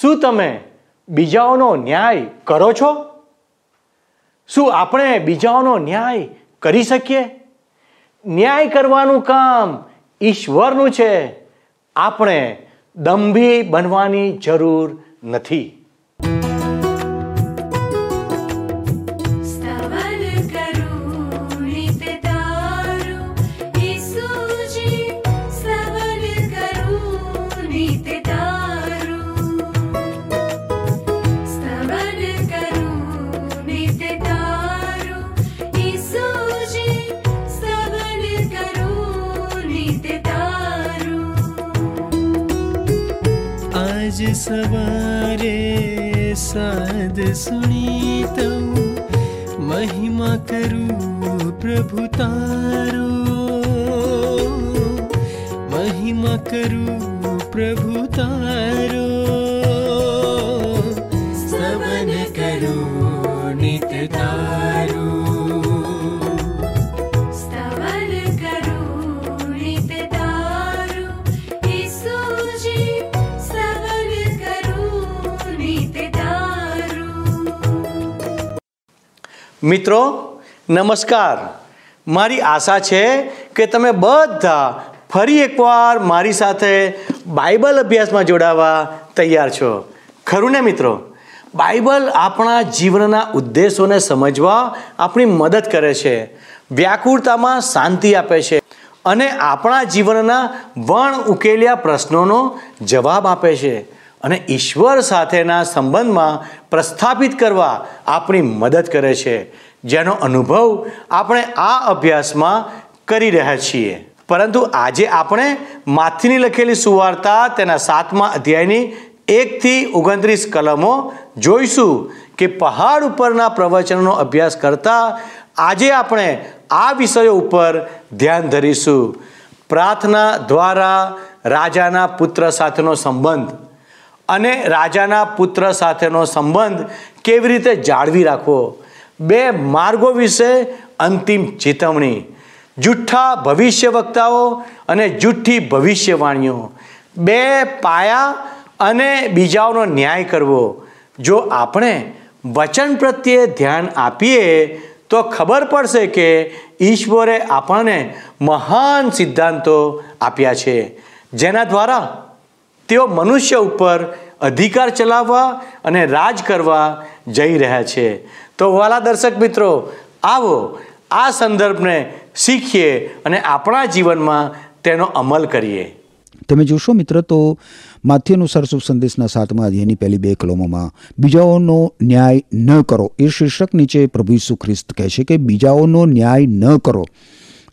શું તમે બીજાઓનો ન્યાય કરો છો? શું આપણે બીજાઓનો ન્યાય કરી શકીએ? ન્યાય કરવાનું કામ ઈશ્વરનું છે. આપણે દંભી બનવાની જરૂર નથી. सवारे साध सुनि महिमा करु प्रभु तारो। महिमा करु प्रभु तारो। મિત્રો, નમસ્કાર. મારી આશા છે કે તમે બધા ફરી એકવાર મારી સાથે બાઇબલ અભ્યાસમાં જોડાવા તૈયાર છો. ખરું ને મિત્રો? બાઇબલ આપણા જીવનના ઉદ્દેશોને સમજવા આપણી મદદ કરે છે, વ્યાકુળતામાં શાંતિ આપે છે અને આપણા જીવનના વણ ઉકેલ્યા પ્રશ્નોનો જવાબ આપે છે. અને ઈશ્વર સાથેના સંબંધમાં પ્રસ્થાપિત કરવા આપણી મદદ કરે છે. જેનો અનુભવ આપણે આ અભ્યાસમાં કરી રહ્યા છીએ. પરંતુ આજે આપણે માથીની લખેલી સુવાર્તા તેના સાતમા અધ્યાયની એકથી ઓગણત્રીસ કલમો જોઈશું કે પહાડ ઉપરના પ્રવચનનો અભ્યાસ કરતા આજે આપણે આ વિષયો ઉપર ધ્યાન ધરીશું. પ્રાર્થના દ્વારા રાજાના પુત્ર સાથેનો સંબંધ અને રાજાના પુત્ર સાથેનો સંબંધ કેવી રીતે જાળવી રાખવો? બે માર્ગો વિશે અંતિમ ચેતવણી. જુઠ્ઠા ભવિષ્ય વક્તાઓ અને જુઠ્ઠી ભવિષ્યવાણીઓ. બે પાયા અને બીજાઓનો ન્યાય કરવો. જો આપણે વચન પ્રત્યે ધ્યાન આપીએ, તો ખબર પડશે કે ઈશ્વરે આપણને મહાન સિદ્ધાંતો આપ્યા છે. જેના દ્વારા તેઓ મનુષ્ય ઉપર અધિકાર ચલાવવા અને રાજ કરવા જઈ રહ્યા છે. તો વાલા દર્શક મિત્રો, આવો આ સંદર્ભને શીખીએ અને આપણા જીવનમાં તેનો અમલ કરીએ. તમે જોશો મિત્ર, તો માથ્ય અનુસાર શુભ સંદેશના સાતમા અધ્યાયની પહેલી બે કલમોમાં, બીજાઓનો ન્યાય ન કરો. એ શીર્ષક નીચે પ્રભુ ઈસુ ખ્રિસ્ત કહે છે કે, બીજાઓનો ન્યાય ન કરો.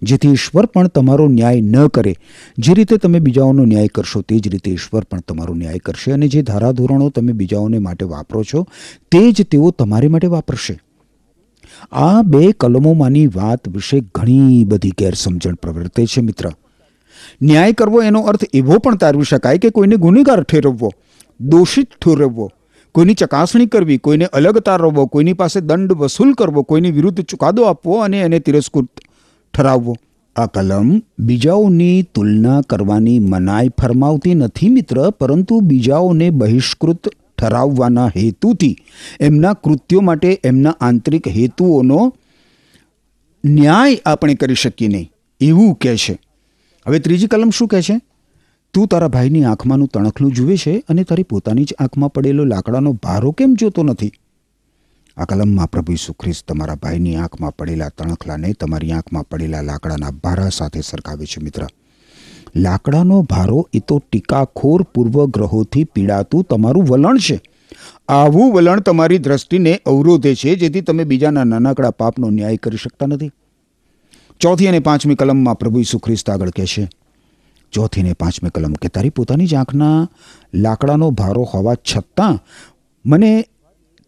જેથી ઈશ્વર પણ તમારો ન્યાય ન કરે. જે રીતે તમે બીજાઓનો ન્યાય કરશો, તે જ રીતે ઈશ્વર પણ તમારો ન્યાય કરશે અને જે ધારાધોરણો તમે બીજાઓને માટે વાપરો છો, તે જ તેઓ તમારી માટે વાપરશે. આ બે કલમોમાંની વાત વિશે ઘણી બધી ગેરસમજણ પ્રવર્તે છે, મિત્ર. ન્યાય કરવો એનો અર્થ એવો પણ તારવી શકાય કે કોઈને ગુનેગાર ઠેરવવો, દોષિત ઠેરવવો, કોઈની ચકાસણી કરવી, કોઈને અલગ તારવવો કોઈની પાસે દંડ વસૂલ કરવો, કોઈની વિરુદ્ધ ચુકાદો આપવો અને એને તિરસ્કૃત ઠરાવવો આ કલમ બીજાઓની તુલના કરવાની મનાઈ ફરમાવતી નથી મિત્ર, પરંતુ બીજાઓને બહિષ્કૃત ઠરાવવાના હેતુથી. એમના કૃત્યો માટે એમના આંતરિક હેતુઓનો ન્યાય આપણે કરી શકીએ નહીં. એવું કહે છે. હવે ત્રીજી કલમ શું કહે છે? તું તારા ભાઈની આંખમાંનું તણખલું જુએ છે અને તારી પોતાની જ આંખમાં પડેલો લાકડાનો ભારો કેમ જોતો નથી? આ કલમમાં પ્રભુ ઈસુ ખ્રિસ્ત તમારા ભાઈની આંખમાં પડેલા તણખલાને તમારી આંખમાં પડેલા લાકડાના ભારા સાથે સરખાવે છે, મિત્ર. લાકડાનો ભારો એ તો ટીકાખોર પૂર્વગ્રહોથી પીડાતું તમારું વલણ છે. આવું વલણ તમારી દ્રષ્ટિને અવરોધે છે, જેથી તમે બીજાના નાનકડા પાપનો ન્યાય કરી શકતા નથી. ચોથી અને પાંચમી કલમમાં પ્રભુ ઈસુ ખ્રિસ્ત આગળ કહે છે, ચોથી ને પાંચમી કલમ કે તારી પોતાની જ આંખના લાકડાનો ભારો હોવા છતાં મને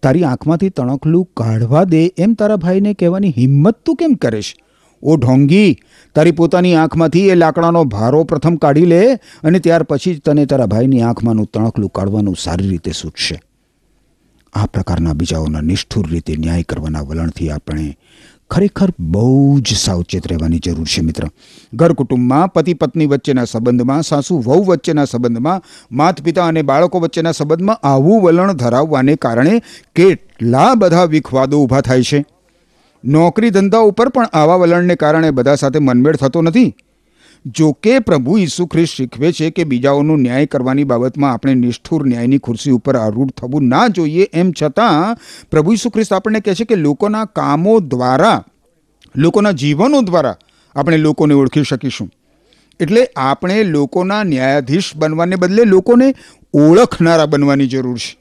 તારી આંખમાંથી તણખલું કાઢવા દે એમ તારા ભાઈને કહેવાની હિંમત તું કેમ કરીશ? ઓ ઢોંગી, તારી પોતાની આંખમાંથી એ લાકડાનો ભારો પ્રથમ કાઢી લે અને ત્યાર પછી જ તને તારા ભાઈની આંખમાંનું તણખલું કાઢવાનું સારી રીતે સૂચશે. આ પ્રકારના બીજાઓના નિષ્ઠુર રીતે ન્યાય કરવાના વલણથી આપણે ખરેખર બહુ જ સાવચેત રહેવાની જરૂર છે, મિત્ર. ઘર કુટુંબમાં, પતિ પત્ની વચ્ચેના સંબંધમાં, સાસુ વહુ વચ્ચેના સંબંધમાં માતા પિતા અને બાળકો વચ્ચેના સંબંધમાં આવું વલણ ધરાવવાને કારણે કેટલા બધા વિખવાદો ઊભા થાય છે. નોકરી ધંધા ઉપર પણ આવા વલણને કારણે બધા સાથે મનમેળ થતો નથી. જો કે પ્રભુ ઈસુ ખ્રિસ્ત શીખવે છે કે બીજાઓનો ન્યાય કરવાની બાબતમાં આપણે નિષ્ઠુર ન્યાયની ખુરશી ઉપર આરૂઢ થવું ના જોઈએ, એમ છતાં પ્રભુ ઈસુ ખ્રિસ્ત આપણને કહે છે કે લોકોના કામો દ્વારા, લોકોના જીવનો દ્વારા આપણે લોકોને ઓળખી શકીશું. એટલે આપણે લોકોના ન્યાયાધીશ બનવાને બદલે લોકોને ઓળખનારા બનવાની જરૂર છે.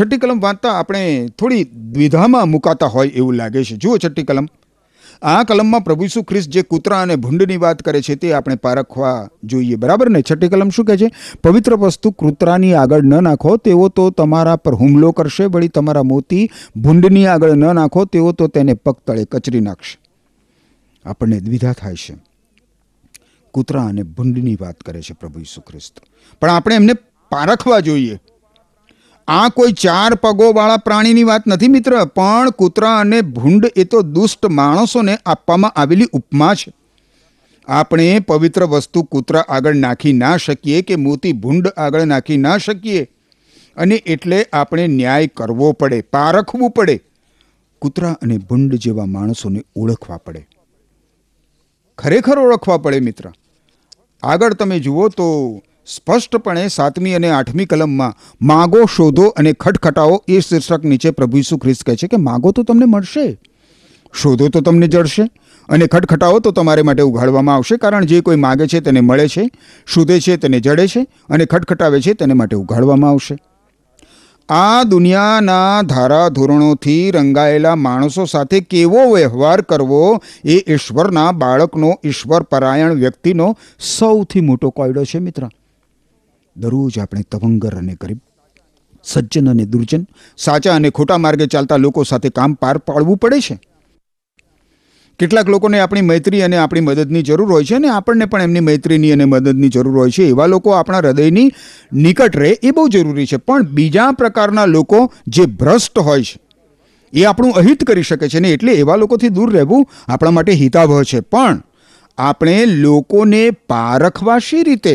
છઠ્ઠી કલમ વાંચતા આપણે થોડી દ્વિધામાં મુકાતા હોય એવું લાગે છે. જુઓ છઠ્ઠી કલમ. આ કલમમાં પ્રભુ ઈસુ ખ્રિસ્ત જે કૂતરા અને ભૂંડની વાત કરે છે તે આપણે પારખવા જોઈએ, બરાબર? ને છઠ્ઠી કલમ શું કહે છે? પવિત્ર વસ્તુ કૂતરાની આગળ ન નાખો, તેઓ તો તમારા પર હુમલો કરશે, વળી તમારા મોતી ભૂંડની આગળ ન નાખો, તેઓ તો તેને પગ તળે કચરી નાખશે. આપણને દ્વિધા થાય છે. કૂતરા અને ભૂંડની વાત કરે છે પ્રભુ ખ્રિસ્ત. પણ આપણે એમને પારખવા જોઈએ. આ કોઈ ચાર પગોવાળા પ્રાણીની વાત નથી મિત્ર, પણ કૂતરા અને ભૂંડ એ તો દુષ્ટ માણસોને આપવામાં આવેલી ઉપમા છે. આપણે પવિત્ર વસ્તુ કૂતરા આગળ નાખી ના શકીએ કે મોતી ભૂંડ આગળ નાખી ના શકીએ? અને એટલે આપણે ન્યાય કરવો પડે પારખવું પડે. કૂતરા અને ભૂંડ જેવા માણસોને ઓળખવા પડે. ખરેખર ઓળખવા પડે મિત્ર. આગળ તમે જુઓ તો સ્પષ્ટપણે સાતમી અને આઠમી કલમમાં માગો શોધો અને ખટખટાઓ એ શીર્ષક નીચે પ્રભુ ઈસુ ખ્રિસ્ત કહે છે કે માગો તો તમને મળશે. શોધો તો તમને જડશે અને ખટખટાઓ તો તમારે માટે ઉઘાડવામાં આવશે કારણ જે કોઈ માગે છે તેને મળે છે, શોધે છે તેને જડે છે અને ખટખટાવે છે તેને માટે ઉઘાડવામાં આવશે. આ દુનિયાના ધારાધોરણોથી રંગાયેલા માણસો સાથે કેવો વ્યવહાર કરવો એ ઈશ્વરના બાળકનો ઈશ્વર પરાયણ વ્યક્તિનો સૌથી મોટો કોયડો છે મિત્ર. દરરોજ આપણે તવંગર અને ગરીબ, સજ્જન અને દુર્જન, સાચા અને ખોટા માર્ગે ચાલતા લોકો સાથે કામ પાર પાડવું પડે છે. કેટલાક લોકોને આપણી મૈત્રી અને આપણી મદદની જરૂર હોય છે અને આપણને પણ એમની મૈત્રીની અને મદદની જરૂર હોય છે. એવા લોકો આપણા હૃદયની નિકટ રહે એ બહુ જરૂરી છે. પણ બીજા પ્રકારના લોકો જે ભ્રષ્ટ હોય છે, એ આપણું અહિત કરી શકે છે ને એટલે એવા લોકોથી દૂર રહેવું આપણા માટે હિતાવહ છે. પણ આપણે લોકોને પારખવા શી રીતે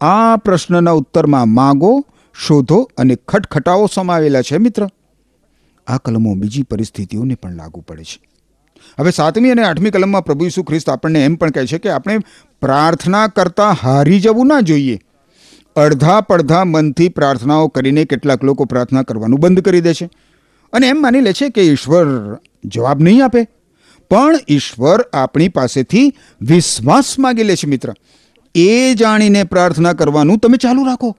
આ પ્રશ્નના ઉત્તરમાં માગો, શોધો અને ખટખટાઓ સમાવેલા છે મિત્ર. આ કલમો બીજી પરિસ્થિતિઓને પણ લાગુ પડે છે. હવે સાતમી અને આઠમી કલમમાં પ્રભુ ઈસુ ખ્રિસ્ત આપણને એમ પણ કહે છે કે આપણે પ્રાર્થના કરતાં હારી જવું ના જોઈએ. અડધા પડધા મનથી પ્રાર્થનાઓ કરીને કેટલાક લોકો પ્રાર્થના કરવાનું બંધ કરી દે છે. અને એમ માની લે છે કે ઈશ્વર જવાબ નહીં આપે. પણ ઈશ્વર આપણી પાસેથી વિશ્વાસ માગી લે છે મિત્ર. એ જાણીને પ્રાર્થના કરવાનું તમે ચાલુ રાખો.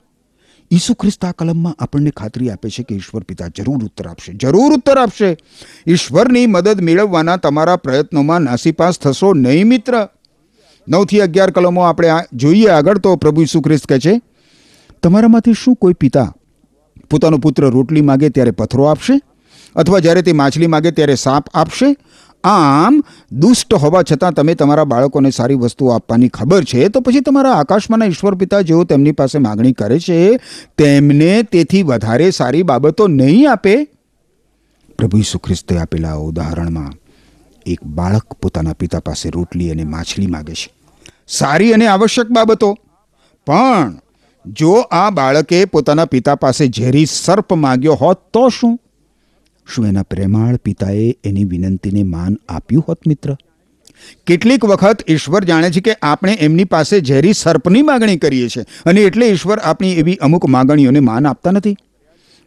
ઈસુ ખ્રિસ્ત આ કલમમાં આપણને ખાતરી આપે છે કે ઈશ્વર પિતા જરૂર ઉત્તર આપશે, જરૂર ઉત્તર આપશે. ઈશ્વરની મદદ મેળવવાના તમારા પ્રયત્નોમાં નાસીપાસ થશો નહીં, મિત્ર. નવથી અગિયાર કલમો આપણે જોઈએ આગળ તો પ્રભુ ઈસુ ખ્રિસ્ત કહે છે, તમારામાંથી શું કોઈ પિતા પોતાનો પુત્ર રોટલી માગે ત્યારે પથરો આપશે? અથવા જ્યારે તે માછલી માગે ત્યારે સાપ આપશે? આમ દુષ્ટ હોવા છતાં તમે તમારા બાળકોને સારી વસ્તુઓ આપવાની ખબર છે, તો પછી તમારા આકાશમાંના ઈશ્વર પિતા જેઓ તેમની પાસે માગણી કરે છે, તેમને તેથી વધારે સારી બાબતો નહીં આપે? પ્રભુ ઈસુ ખ્રિસ્તે આપેલા ઉદાહરણમાં એક બાળક પોતાના પિતા પાસે રોટલી અને માછલી માગે છે. સારી અને આવશ્યક બાબતો. પણ જો આ બાળકે પોતાના પિતા પાસે ઝેરી સર્પ માગ્યો હોત તો શું? શું એના પ્રેમાળ પિતાએ એની વિનંતીને માન આપ્યું હોત, મિત્ર? કેટલીક વખત ઈશ્વર જાણે છે કે આપણે એમની પાસે ઝેરી સર્પની માગણી કરીએ છીએ અને એટલે ઈશ્વર આપણી એવી અમુક માગણીઓને માન આપતા નથી.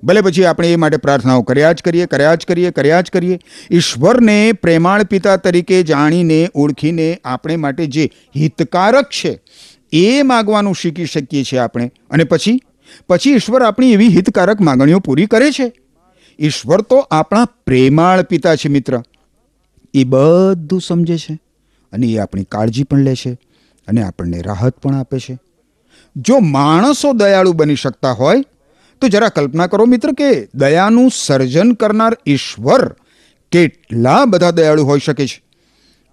ભલે પછી આપણે એ માટે પ્રાર્થનાઓ કર્યા જ કરીએ, કર્યા જ કરીએ, કર્યા જ કરીએ. ઈશ્વરને પ્રેમાળ પિતા તરીકે જાણીને, ઓળખીને આપણે માટે જે હિતકારક છે, એ માગવાનું શીખી શકીએ છીએ આપણે. અને પછી? પછી ઈશ્વર આપણી એવી હિતકારક માગણીઓ પૂરી કરે છે? ઈશ્વર તો આપણા પ્રેમાળ પિતા છે મિત્ર. એ બધું સમજે છે અને એ આપણી કાળજી પણ લે છે અને આપણને રાહત પણ આપે છે. જો માણસો દયાળુ બની શકતા હોય, તો જરા કલ્પના કરો મિત્ર કે દયાનું સર્જન કરનાર ઈશ્વર કેટલા બધા દયાળુ હોઈ શકે છે.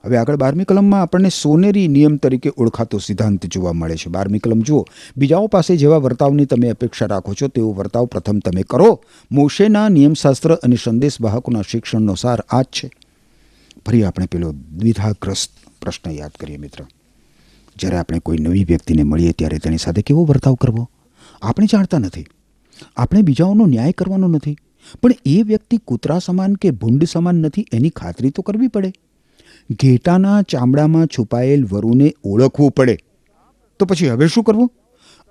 હવે આગળ બારમી કલમમાં આપણને સોનેરી નિયમ તરીકે ઓળખાતો સિદ્ધાંત જોવા મળે છે. બારમી કલમ જુઓ. બીજાઓ પાસે જેવા વર્તાવની તમે અપેક્ષા રાખો છો, તેવો વર્તાવ પ્રથમ તમે કરો. મોશેના નિયમશાસ્ત્ર અને સંદેશવાહકોના શિક્ષણનો સાર આ જ છે. ફરી આપણે પેલો દ્વિધાગ્રસ્ત પ્રશ્ન યાદ કરીએ મિત્ર. જ્યારે આપણે કોઈ નવી વ્યક્તિને મળીએ ત્યારે તેની સાથે કેવો વર્તાવ કરવો? આપણે જાણતા નથી. આપણે બીજાઓનો ન્યાય કરવાનો નથી. પણ એ વ્યક્તિ કૂતરા સમાન કે ભૂંડ સમાન નથી એની ખાતરી તો કરવી પડે. ઘેટાના ચામડામાં છુપાયેલ વરુને ઓળખવું પડે. તો પછી હવે શું કરવું?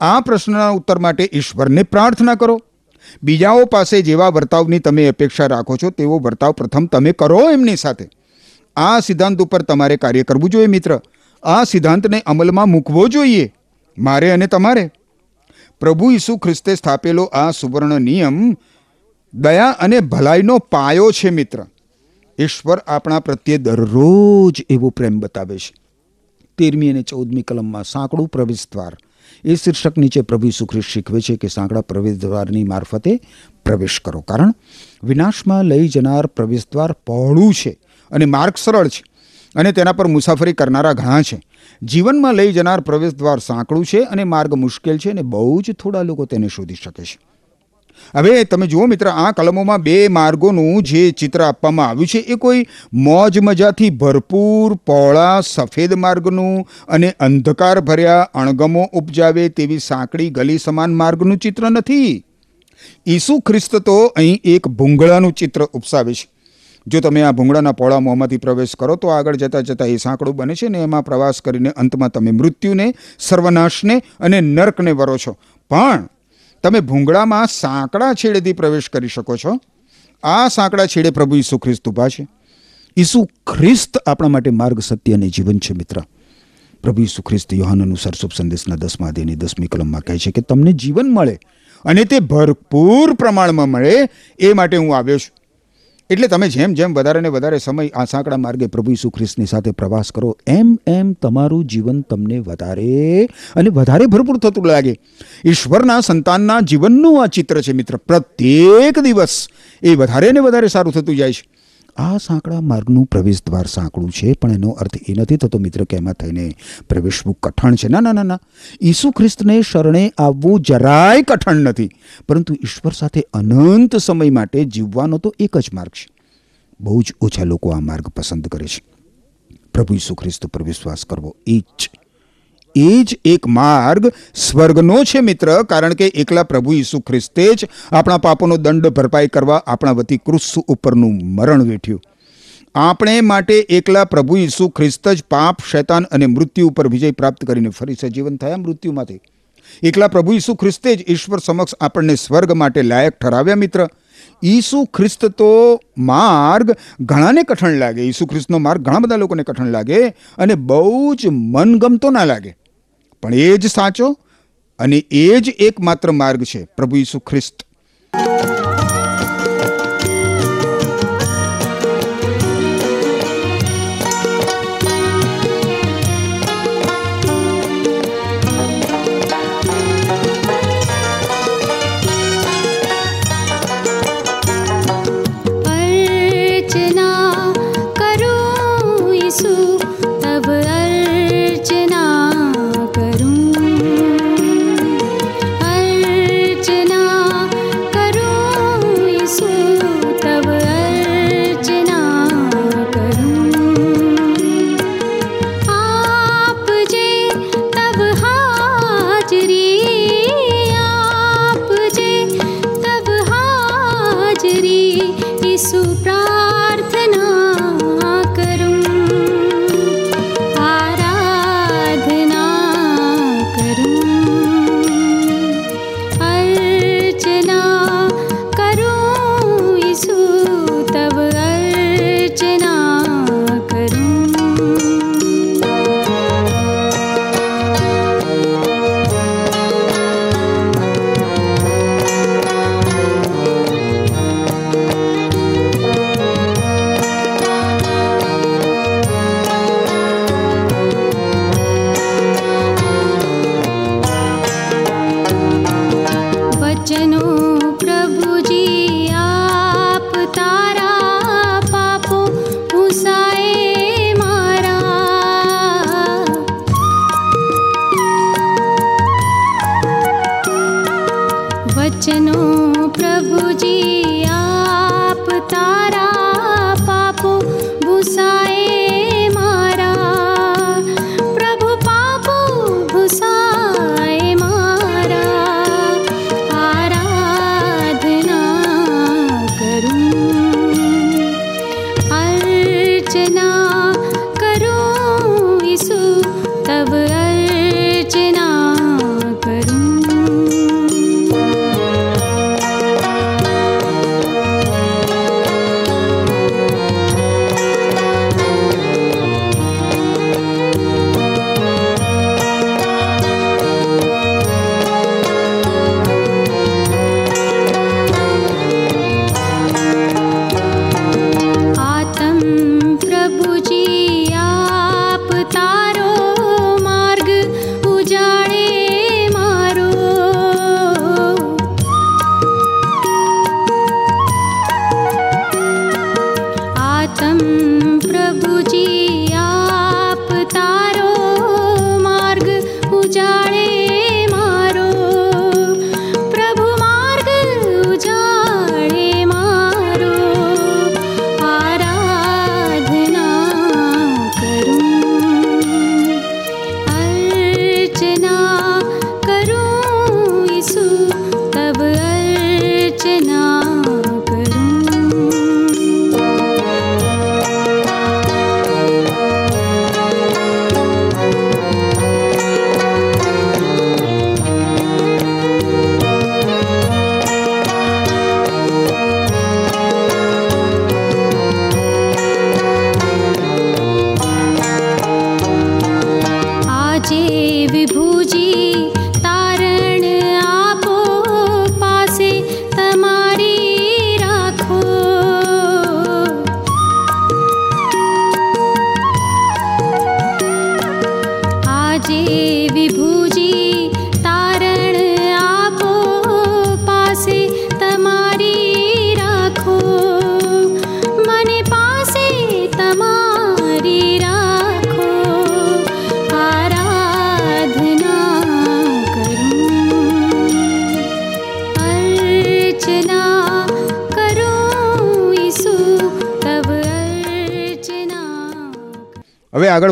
આ પ્રશ્નના ઉત્તર માટે ઈશ્વરને પ્રાર્થના કરો. બીજાઓ પાસે જેવા વર્તાવની તમે અપેક્ષા રાખો છો, તેવો વર્તાવ પ્રથમ તમે કરો એમની સાથે. આ સિદ્ધાંત ઉપર તમારે કાર્ય કરવું જોઈએ મિત્ર. આ સિદ્ધાંતને અમલમાં મૂકવો જોઈએ. મારે અને તમારે. પ્રભુ ઈસુ ખ્રિસ્તે સ્થાપેલો આ સુવર્ણ નિયમ દયા અને ભલાઈનો પાયો છે મિત્ર. ઈશ્વર આપણા પ્રત્યે દરરોજ એવો પ્રેમ બતાવે છે. તેરમી અને ચૌદમી કલમમાં સાંકડું પ્રવેશદ્વાર. એ શીર્ષક નીચે પ્રભુ ઈસુ શીખવે છે કે સાંકડા પ્રવેશદ્વારની મારફતે પ્રવેશ કરો. કારણ વિનાશમાં લઈ જનાર પ્રવેશદ્વાર પહોળું છે અને માર્ગ સરળ છે અને તેના પર મુસાફરી કરનારા ઘણા છે. જીવનમાં લઈ જનાર પ્રવેશદ્વાર સાંકડું છે અને માર્ગ મુશ્કેલ છે અને બહુ જ થોડા લોકો તેને શોધી શકે છે. હવે તમે જુઓ મિત્ર, આ કલમોમાં બે માર્ગોનું જે ચિત્ર આપવામાં આવ્યું છે, એ કોઈ મોજ મજાથી ભરપૂર, પહોળા, સફેદ માર્ગનું અને અંધકાર ભર્યા અણગમો ઉપજાવે તેવી સાંકડી ગલી સમાન માર્ગનું ચિત્ર નથી. ઈસુ ખ્રિસ્ત તો અહીં એક ભૂંગળાનું ચિત્ર ઉપસાવે છે. જો તમે આ ભૂંગળાના પહોળા મોંમાંથી પ્રવેશ કરો, તો આગળ જતાં જતાં એ સાંકડું બને છે ને એમાં પ્રવાસ કરીને અંતમાં તમે મૃત્યુને, સર્વનાશને અને નર્કને વરો છો. પણ તમે ભૂંગળામાં સાંકડા છેડેથી પ્રવેશ કરી શકો છો. આ સાંકડા છેડે પ્રભુ ઈસુ ખ્રિસ્ત ઊભા છે. ઈસુ ખ્રિસ્ત આપણા માટે માર્ગ, સત્ય અને જીવન છે, મિત્ર. પ્રભુ ઈસુ ખ્રિસ્ત યોહાન અનુસાર શુભ સંદેશના દસમા અધ્યાયની દસમી કલમમાં કહે છે કે તમને જીવન મળે અને તે ભરપૂર પ્રમાણમાં મળે એ માટે હું આવ્યો છું. એટલે તમે જેમ જેમ વધારે ને વધારે સમય આ સાંકડા માર્ગે પ્રભુ ઈસુ ખ્રિસ્તની સાથે પ્રવાસ કરો, એમ એમ તમારું જીવન તમને વધારે અને વધારે ભરપૂર થતું લાગે. ઈશ્વરના સંતાનના જીવનનું આ ચિત્ર છે મિત્ર, પ્રત્યેક દિવસ એ વધારે ને વધારે સારું થતું જાય છે. આ સાંકડા માર્ગનું પ્રવેશ દ્વાર સાંકડું છે, પણ એનો અર્થ એ નથી થતો મિત્ર, કે એમાં થઈને પ્રવેશવું કઠણ છે. ના ના ના ના. ઈસુ ખ્રિસ્તને શરણે આવવું જરાય કઠણ નથી. પરંતુ ઈશ્વર સાથે અનંત સમય માટે જીવવાનો તો એક જ માર્ગ છે. બહુ જ ઓછા લોકો આ માર્ગ પસંદ કરે છે. પ્રભુ ઈસુ ખ્રિસ્ત પર વિશ્વાસ કરવો એ જ એ જ એક માર્ગ સ્વર્ગનો છે મિત્ર, કારણ કે એકલા પ્રભુ ઈસુ ખ્રિસ્તે જ આપણા પાપોનો દંડ ભરપાઈ કરવા આપણા વતી ક્રુસ ઉપરનું મરણ વેઠ્યું. આપણે માટે એકલા પ્રભુ ઈસુ ખ્રિસ્ત જ પાપ, શૈતાન અને મૃત્યુ ઉપર વિજય પ્રાપ્ત કરીને ફરી સજીવન થયા મૃત્યુમાંથી. એકલા પ્રભુ ઈસુ ખ્રિસ્તે જ ઈશ્વર સમક્ષ આપણને સ્વર્ગ માટે લાયક ઠરાવ્યા મિત્ર. ઈસુ ખ્રિસ્ત તો માર્ગ ઘણાને કઠણ લાગે. ઈસુ ખ્રિસ્તનો માર્ગ ઘણા બધા લોકોને કઠણ લાગે અને બહુ જ મનગમતો ના લાગે. પણ એ જ સાચો અને એ જ એકમાત્ર માર્ગ છે પ્રભુ ઈસુ ખ્રિસ્ત.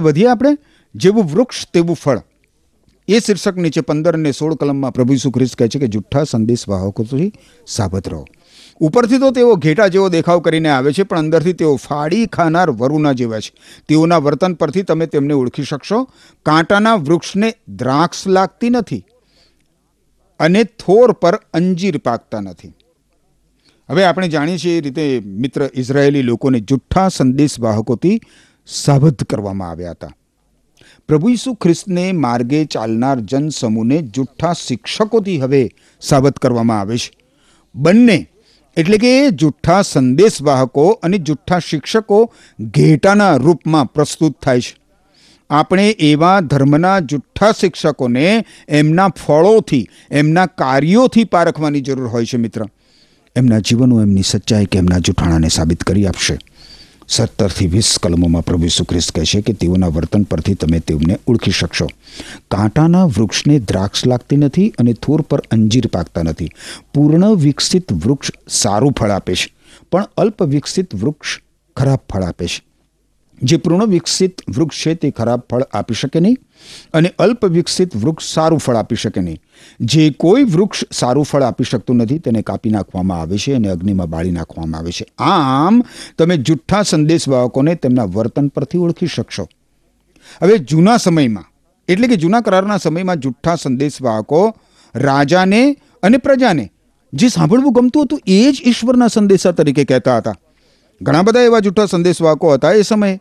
આગળ વધીએ આપણે જેવું વૃક્ષ તેવું ફળ. એ શીર્ષક નીચે પંદર અને સોળ કલમમાં પ્રભુ ઈસુ ખ્રિસ્ત કહે છે કે જુઠ્ઠા સંદેશ વાહકોથી સાવધ રહો. ઉપરથી તો તેઓ ઘેટા જેવો દેખાવ કરીને આવે છે, પણ અંદરથી તેઓ ફાડી ખાનાર વરુના જેવા છે. તેઓના વર્તન પરથી તમે તેમને ઓળખી શકશો. કાંટાના વૃક્ષને દ્રાક્ષ લાગતી નથી અને થોર પર અંજીર પાકતા નથી. હવે આપણે જાણીએ છીએ એ રીતે મિત્ર ઇઝરાયેલી લોકોને જુઠ્ઠા સંદેશ વાહકોથી સાબદ્ધ કરવામાં આવ્યા હતા. પ્રભુ ઈસુ ખ્રિસ્તને માર્ગે ચાલનાર જનસમૂહને જુઠ્ઠા શિક્ષકોથી હવે સાબત કરવામાં આવે છે. બંને, એટલે કે જુઠ્ઠા સંદેશવાહકો અને જુઠ્ઠા શિક્ષકો ઘેટાના રૂપમાં પ્રસ્તુત થાય છે. આપણે એવા ધર્મના જુઠ્ઠા શિક્ષકોને એમના ફળોથી, એમના કાર્યોથી પારખવાની જરૂર હોય છે મિત્ર. એમના જીવનો એમની સચ્ચાઈ કે એમના જુઠાણાને સાબિત કરી આપશે. સત્તરથી વીસ કલમોમાં પ્રભુ ઈસુ ખ્રિસ્ત કહે છે કે તેઓના વર્તન પરથી તમે તેમને ઓળખી શકશો. કાંટાના વૃક્ષને દ્રાક્ષ લાગતી નથી અને થોર પર અંજીર પાકતા નથી. પૂર્ણ વિકસિત વૃક્ષ સારું ફળ આપે છે, પણ અલ્પ વિકસિત વૃક્ષ ખરાબ ફળ આપે છે. જે વિકસિત વૃક્ષ છે તે ખરાબ ફળ આપી શકે નહીં અને અલ્પ વિકસિત વૃક્ષ સારું ફળ આપી શકે નહીં. જે કોઈ વૃક્ષ સારું ફળ આપી શકતું નથી તેને કાપી નાખવામાં આવે છે અને અગ્નિમાં બાળી નાખવામાં આવે છે. આમ, તમે જુઠ્ઠા સંદેશવાહકોને તેમના વર્તન પરથી ઓળખી શકશો. હવે જૂના સમયમાં, એટલે કે જૂના કરારના સમયમાં જુઠ્ઠા સંદેશવાહકો રાજાને અને પ્રજાને જે સાંભળવું ગમતું હતું એ જ ઈશ્વરના સંદેશા તરીકે કહેતા હતા. ઘણા બધા એવા જૂઠા સંદેશવાહકો હતા એ સમયે.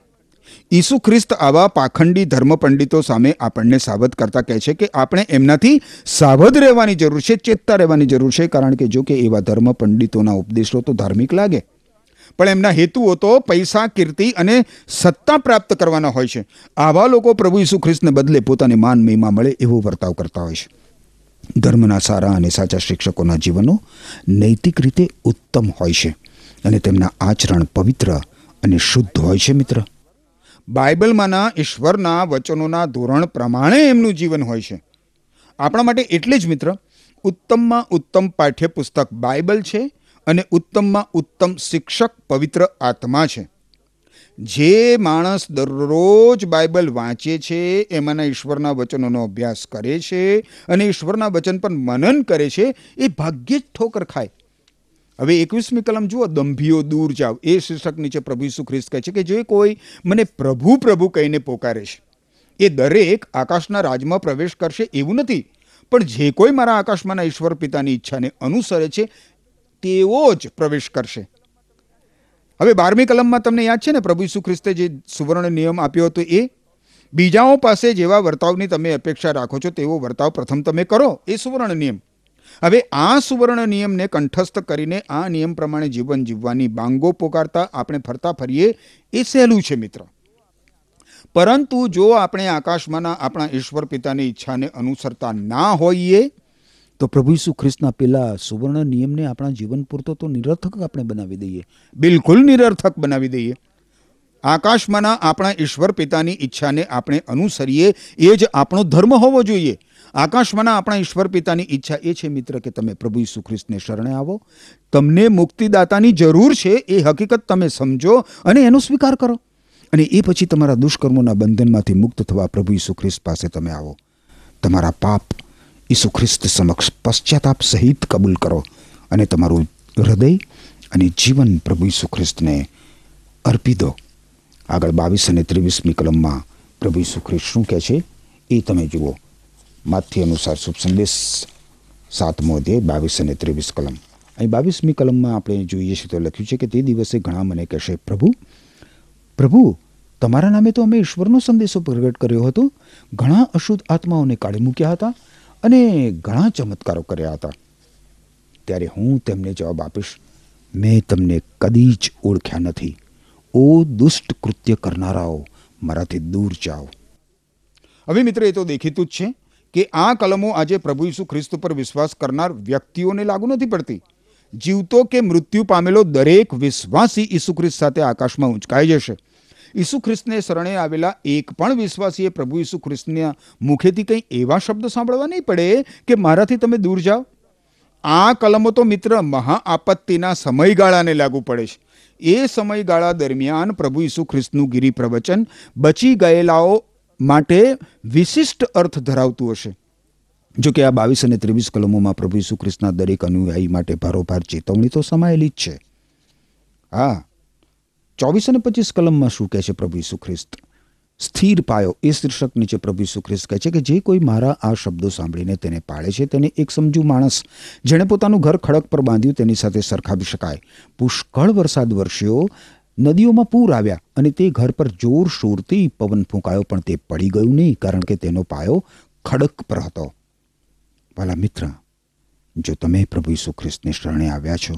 ઈસુ ખ્રિસ્ત આવા પાખંડી ધર્મ પંડિતો સામે આપણને સાવધ કરતા કહે છે કે આપણે એમનાથી સાવધ રહેવાની જરૂર છે, ચેતતા રહેવાની જરૂર છે, કારણ કે જો કે એવા ધર્મ પંડિતોના ઉપદેશો તો ધાર્મિક લાગે. પણ એમના હેતુઓ તો પૈસા, કીર્તિ અને સત્તા પ્રાપ્ત કરવાના હોય છે. આવા લોકો પ્રભુ ઈસુ ખ્રિસ્તને બદલે પોતાને માન મહિમા મળે એવો વર્તાવ કરતા હોય છે. ધર્મના સારા અને સાચા શિક્ષકોના જીવનો નૈતિક રીતે ઉત્તમ હોય છે અને તેમના આચરણ પવિત્ર અને શુદ્ધ હોય છે મિત્ર. બાઇબલમાંના ઈશ્વરના વચનોના ધોરણ પ્રમાણે એમનું જીવન હોય છે. આપણા માટે એટલે જ મિત્ર, ઉત્તમમાં ઉત્તમ પાઠ્યપુસ્તક બાઇબલ છે અને ઉત્તમમાં ઉત્તમ શિક્ષક પવિત્ર આત્મા છે. જે માણસ દરરોજ બાઇબલ વાંચે છે, એમાંના ઈશ્વરના વચનોનો અભ્યાસ કરે છે અને ઈશ્વરના વચન પર મનન કરે છે, એ ભાગ્યે જ ઠોકર ખાય. હવે એકવીસમી કલમ જુઓ, દંભીઓ દૂર જાવ એ શીર્ષક નીચે પ્રભુ ઈસુ ખ્રિસ્ત કહે છે કે જે કોઈ મને પ્રભુ પ્રભુ કહીને પોકારે છે. એ દરેક આકાશના રાજમાં પ્રવેશ કરશે એવું નથી. પણ જે કોઈ મારા આકાશમાંના ઈશ્વર પિતાની ઈચ્છાને અનુસરે છે તેવો જ પ્રવેશ કરશે. હવે બારમી કલમમાં તમને યાદ છે ને, પ્રભુ ઈસુ ખ્રિસ્તે જે સુવર્ણ નિયમ આપ્યો હતો એ? બીજાઓ પાસે જેવા વર્તાવની તમે અપેક્ષા રાખો છો, તેવો વર્તાવ પ્રથમ તમે કરો. એ સુવર્ણ નિયમ. હવે આ સુવર્ણ નિયમને કંઠસ્થ કરીને આ નિયમ પ્રમાણે જીવન જીવવાની બાંગો પોકારતા આપણે ફરતા ફરીએ એ સહેલું છે મિત્ર. પરંતુ જો આપણે આકાશમાંના આપણા ઈશ્વર પિતાની ઈચ્છાને અનુસરતા ના હોઈએ, તો પ્રભુ ઈસુ ખ્રિસ્તના પેલા સુવર્ણ નિયમને આપણા જીવન પૂરતો તો નિરર્થક આપણે બનાવી દઈએ. બિલકુલ નિરર્થક બનાવી દઈએ. આકાશમાંના આપણા ઈશ્વર પિતાની ઈચ્છાને આપણે અનુસરીએ, એ જ આપણો ધર્મ હોવો જોઈએ. આકાશમાંના આપણા ઈશ્વર પિતાની ઈચ્છા એ છે, મિત્ર, કે તમે પ્રભુ ઈસુ ખ્રિસ્તને શરણે આવો. તમને મુક્તિદાતાની જરૂર છે, એ હકીકત તમે સમજો અને એનો સ્વીકાર કરો. અને એ પછી તમારા દુષ્કર્મોના બંધનમાંથી મુક્ત થવા પ્રભુ ઈસુ ખ્રિસ્ત પાસે તમે આવો. તમારા પાપ ઈસુ ખ્રિસ્ત સમક્ષ પશ્ચાતાપ સહિત કબૂલ કરો અને તમારું હૃદય અને જીવન પ્રભુ ઈસુ ખ્રિસ્તને અર્પી દો. આગળ બાવીસ અને ત્રેવીસમી કલમમાં પ્રભુ ઈસુ ખ્રિસ્ત શું કહે છે? એ તમે જુઓ. માથ્ય અનુસાર શુભ સંદેશ સાતમો અધ્યાય બાવીસ અને ત્રેવીસ કલમ અહીં બાવીસમી કલમમાં આપણે જોઈએ છીએ તો લખ્યું છે કે તે દિવસે ઘણા મને કહેશે, પ્રભુ પ્રભુ, તમારા નામે તો અમે ઈશ્વરનો સંદેશો પ્રગટ કર્યો હતો. ઘણા અશુદ્ધ આત્માઓને કાઢી મૂક્યા હતા અને ઘણા ચમત્કારો કર્યા હતા. ત્યારે હું તેમને જવાબ આપીશ, મેં તમને કદી જ ઓળખ્યા નથી. ઓ દુષ્ટ કૃત્ય કરનારાઓ, મારાથી દૂર જાઓ. હવે મિત્ર, એ તો દેખીતું જ છે. કે આ કલમો આજે પ્રભુ ઈસુ ખ્રિસ્ત પર વિશ્વાસ કરનાર વ્યક્તિઓને લાગુ નથી પડતી. જીવતો કે મૃત્યુ પામેલો દરેક વિશ્વાસી ઈસુ ખ્રિસ્ત સાથે આકાશમાં ઉંચકાઈ જશે. ઈસુ ખ્રિસ્તને શરણે આવેલા એક પણ વિશ્વાસીએ પ્રભુ ઈસુ ખ્રિસ્તના મુખેથી કંઈ એવા શબ્દ સાંભળવા નહીં પડે કે મારાથી તમે દૂર જાઓ. આ કલમો તો મિત્ર મહા આપત્તિના સમયગાળાને લાગુ પડે છે. એ સમયગાળા દરમિયાન પ્રભુ ઈસુ ખ્રિસ્તનું ગિરી પ્રવચન બચી ગયેલાઓ માટે વિશિષ્ટ અર્થ ધરાવતું હશે. જો કે આ બાવીસ અને ત્રેવીસ કલમોમાં પ્રભુ ઈસુ ખ્રિસ્તના દરેક અનુયાયી માટે ભારોભાર ચેતવણી તો સમાયેલી જ છે. હા, ચોવીસ અને પચીસ કલમમાં શું કહે છે પ્રભુ ઈસુ ખ્રિસ્ત સ્થિર પાયો, એ શીર્ષક નીચે પ્રભુ ઈસુ ખ્રિસ્ત કહે છે કે જે કોઈ મારા આ શબ્દો સાંભળીને તેને પાળે છે, તેને એક સમજુ માણસ, જેણે પોતાનું ઘર ખડક પર બાંધ્યું, તેની સાથે સરખાવી શકાય. પુષ્કળ વરસાદ વરસ્યો નદીઓમાં પૂર આવ્યા અને તે ઘર પર જોરશોરથી પવન ફૂંકાયો, પણ તે પડી ગયું નહીં, કારણ કે તેનો પાયો ખડક પર હતો. વાલા મિત્ર, જો તમે પ્રભુ ઈસુ શરણે આવ્યા છો,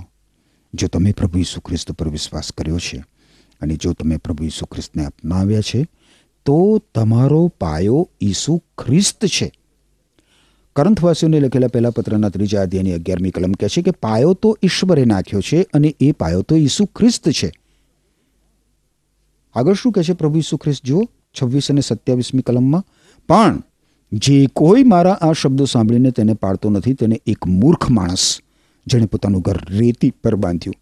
જો તમે પ્રભુ ઈસુ ખ્રિસ્ત પર વિશ્વાસ કર્યો છે, અને જો તમે પ્રભુ ઈસુ ખ્રિસ્તને અપનાવ્યા છે, તો તમારો પાયો ઈસુ ખ્રિસ્ત છે. કરંથવાસીઓને લખેલા પહેલા પત્રના ત્રીજા અધ્યાયની અગિયારમી કલમ કહે છે કે પાયો તો ઈશ્વરે નાખ્યો છે અને એ પાયો તો ઈસુ ખ્રિસ્ત છે. આગળ શું કહે છે પ્રભુ ઈસુ ખ્રિસ્ત? જુઓ, છવ્વીસ અને સત્યાવીસમી કલમમાં, પણ જે કોઈ મારા આ શબ્દો સાંભળીને તેને પાડતો નથી, તેને એક મૂર્ખ માણસ, જેણે પોતાનું ઘર રેતી પર બાંધ્યું,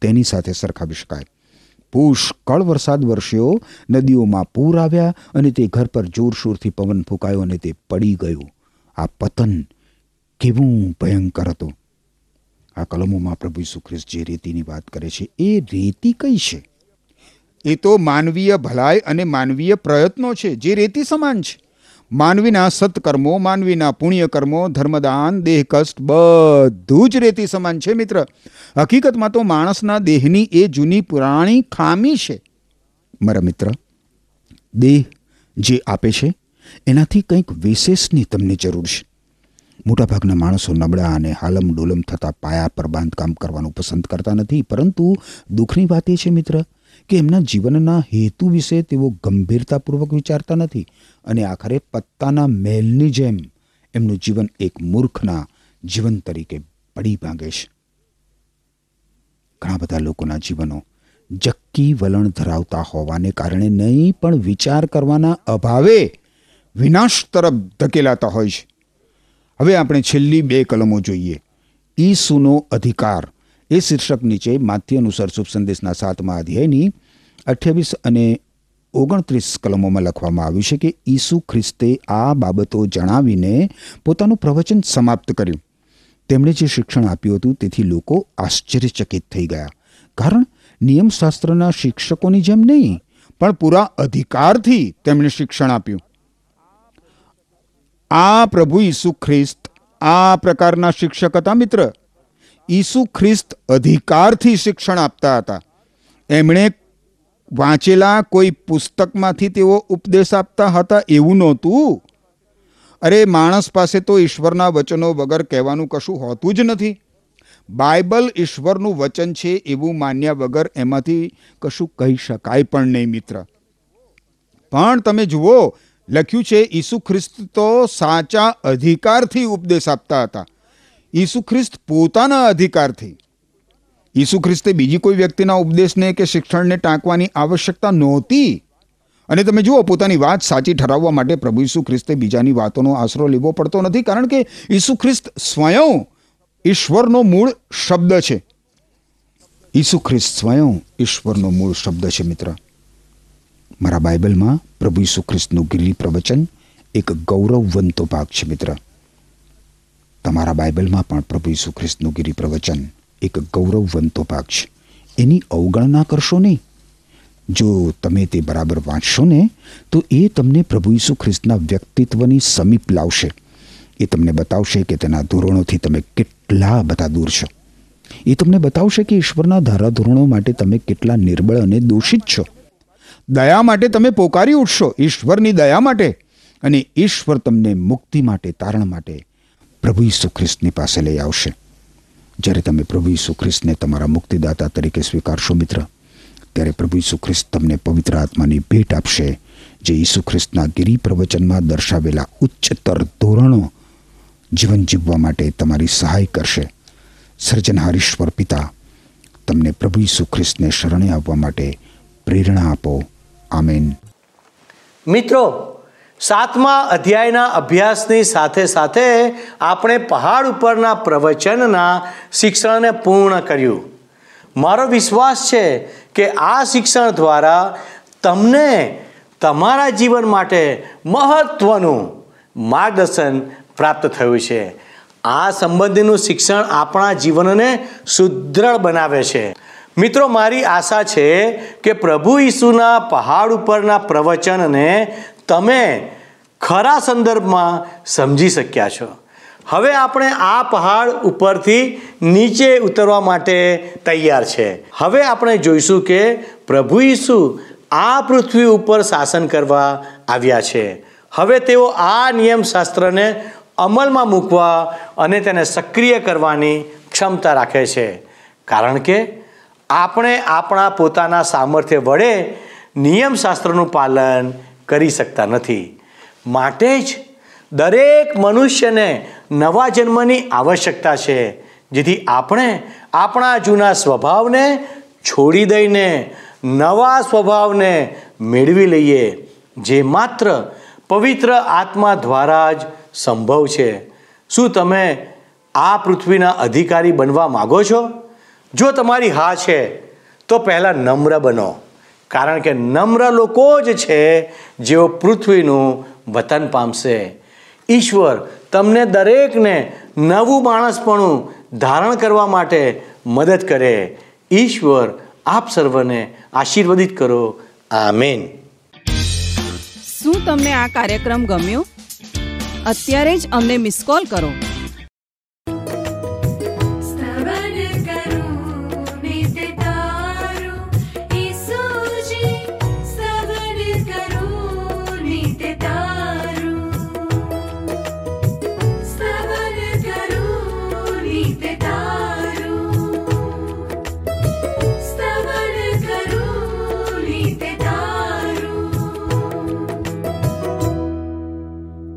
તેની સાથે સરખાવી શકાય. પુષ્કળ વરસાદ વરસ્યો, નદીઓમાં પૂર આવ્યા અને તે ઘર પર જોરશોરથી પવન ફૂંકાયો અને તે પડી ગયું. આ પતન કેવું ભયંકર હતું. આ કલમોમાં પ્રભુ ઈસુ ખ્રિસ્ત જે રેતીની વાત કરે છે, એ રેતી કઈ છે? એ તો માનવીય ભલાઈ અને માનવીય પ્રયત્નો છે, જે રેતી સમાન છે. માનવીના સત્કર્મો, માનવીના પુણ્યકર્મો, ધર્મદાન, દેહકષ્ટ બધું જ રેતી સમાન છે, મિત્ર. હકીકતમાં તો માણસના દેહની એ જૂની પુરાણી ખામી છે. મારા મિત્ર, દેહ જે આપે છે, એનાથી કંઈક વિશેષની તમને જરૂર છે. મોટાભાગના માણસો નબળા અને હાલમ ડોલમ થતા પાયા પર બાંધકામ કરવાનું પસંદ કરતા નથી, પરંતુ દુઃખની વાત એ છે, મિત્ર કે એમના જીવનના હેતુ વિશે તેઓ ગંભીરતાપૂર્વક વિચારતા નથી અને આખરે પત્તાના મહેલની જેમ એમનું જીવન એક મૂર્ખના જીવન તરીકે પડી ભાંગે છે. ઘણા બધા લોકોના જીવનો જક્કી વલણ ધરાવતા હોવાને કારણે નહીં પણ વિચાર કરવાના અભાવે વિનાશ તરફ ધકેલાતા હોય છે. હવે આપણે છેલ્લી બે કલમો જોઈએ. ઈસુનો અધિકાર એ શીર્ષક નીચે માથી અનુસાર શુભ સંદેશના સાતમા અધ્યાયની અઠ્યાવીસ અને ઓગણત્રીસ કલમોમાં લખવામાં આવ્યું છે કે ઈસુ ખ્રિસ્તે આ બાબતો જણાવીને પોતાનું પ્રવચન સમાપ્ત કર્યું. તેમણે જે શિક્ષણ આપ્યું હતું તેથી લોકો આશ્ચર્યચકિત થઈ ગયા. કારણ નિયમશાસ્ત્રના શિક્ષકોની જેમ નહીં, પણ પૂરા અધિકારથી તેમણે શિક્ષણ આપ્યું. આ પ્રભુ ઈસુ ખ્રિસ્ત આ પ્રકારના શિક્ષક હતા મિત્ર. ઈસુ ખ્રિસ્ત અધિકારથી શિક્ષણ આપતા હતા. એમણે વાંચેલા કોઈ પુસ્તકમાંથી તેઓ ઉપદેશ આપતા હતા એવું નહોતું? અરે, માણસ પાસે તો ઈશ્વરના વચનો વગર કહેવાનું કશું હોતું જ નથી. બાઇબલ ઈશ્વરનું વચન છે એવું માન્યા વગર એમાંથી કશું કહી શકાય પણ નહીં, મિત્ર. પણ તમે જુઓ, લખ્યું છે ઈસુ ખ્રિસ્ત તો સાચા અધિકારથી ઉપદેશ આપતા હતા. ઈસુ ખ્રિસ્ત પોતાના અધિકારથી. ઈસુ ખ્રિસ્તે બીજી કોઈ વ્યક્તિના ઉપદેશને કે શિક્ષણને ટાંકવાની આવશ્યકતા નહોતી. અને તમે જુઓ, પોતાની વાત સાચી ઠરાવવા માટે પ્રભુ ઈસુ ખ્રિસ્તે બીજાની વાતોનો આશરો લેવો પડતો નથી, કારણ કે ઈસુ ખ્રિસ્ત સ્વયં ઈશ્વરનો મૂળ શબ્દ છે. ઈસુ ખ્રિસ્ત સ્વયં ઈશ્વરનો મૂળ શબ્દ છે, મિત્ર. મારા બાઇબલમાં પ્રભુ ઈસુ ખ્રિસ્તનું ગિરી પ્રવચન એક ગૌરવવંતો ભાગ છે, મિત્ર. તમારા બાઇબલમાં પણ પ્રભુ ઈસુ ખ્રિસ્તનું ગિરી પ્રવચન એક ગૌરવવંતો ભાગ છે. એની અવગણના કરશો નહીં? જો તમે તે બરાબર વાંચશો ને, તો એ તમને પ્રભુ ઈસુ ખ્રિસ્તના વ્યક્તિત્વની સમીપ લાવશે. એ તમને બતાવશે કે તેના ધોરણોથી તમે કેટલા બધા દૂર છો. એ તમને બતાવશે કે ઈશ્વરના ધારાધોરણો માટે તમે કેટલા નિર્બળ અને દોષિત છો. દયા માટે તમે પોકારી ઉઠશો ઈશ્વરની દયા માટે અને ઈશ્વર તમને મુક્તિ માટે, તારણ માટે પ્રભુ ઈસુ ખ્રિસ્તની પાસે લઈ આવશે. જ્યારે તમે પ્રભુ ઈસુ ખ્રિસ્તને તમારા મુક્તિદાતા તરીકે સ્વીકારશો મિત્ર, ત્યારે પ્રભુ ઈસુ ખ્રિસ્ત તમને પવિત્ર આત્માની ભેટ આપશે, જે ઈસુ ખ્રિસ્તના ગિરી પ્રવચનમાં દર્શાવેલા ઉચ્ચતર ધોરણો જીવન જીવવા માટે તમારી સહાય કરશે. સર્જનહારીશ્વર પિતા, તમને પ્રભુ ઈસુ ખ્રિસ્તને શરણે આવવા માટે પ્રેરણા આપો. આમેન. મિત્રો સાતમા અધ્યાયના અભ્યાસની સાથે સાથે આપણે પહાડ ઉપરના પ્રવચનના શિક્ષણને પૂર્ણ કર્યું. મારો વિશ્વાસ છે કે આ શિક્ષણ દ્વારા તમને તમારા જીવન માટે મહત્વનું માર્ગદર્શન પ્રાપ્ત થયું છે. આ સંબંધીનું શિક્ષણ આપણા જીવનને સુદૃઢ બનાવે છે. મિત્રો, મારી આશા છે કે પ્રભુ ઈસુના પહાડ ઉપરના પ્રવચનને તમે ખરા સંદર્ભમાં સમજી શક્યા છો. હવે આપણે આ પહાડ ઉપરથી નીચે ઉતરવા માટે તૈયાર છે. હવે આપણે જોઈશું કે પ્રભુ ઈસુ આ પૃથ્વી ઉપર શાસન કરવા આવ્યા છે. હવે તેઓ આ નિયમશાસ્ત્રને અમલમાં મૂકવા અને તેને સક્રિય કરવાની ક્ષમતા રાખે છે. કારણ કે આપણે આપણા પોતાના સામર્થ્ય વડે નિયમશાસ્ત્રનું પાલન કરી શકતા નથી. માટે જ દરેક મનુષ્યને નવા જન્મની આવશ્યકતા છે, જેથી આપણે આપણા જૂના સ્વભાવને છોડી દઈને નવા સ્વભાવને મેળવી લઈએ, જે માત્ર પવિત્ર આત્મા દ્વારા જ સંભવ છે. શું તમે આ પૃથ્વીના અધિકારી બનવા માગો છો? જો તમારી હા છે, તો પહેલાં નમ્ર બનો. કારણ કે નમ્ર લોકો જ છે જેઓ પૃથ્વીનું વતન પામશે. ઈશ્વર તમને દરેકને નવું માણસપણું ધારણ કરવા માટે મદદ કરે. ઈશ્વર આપ સર્વને આશીર્વદિત કરો. આમેન. શું તમને આ કાર્યક્રમ ગમ્યો? અત્યારે જ અમને મિસ કોલ કરો.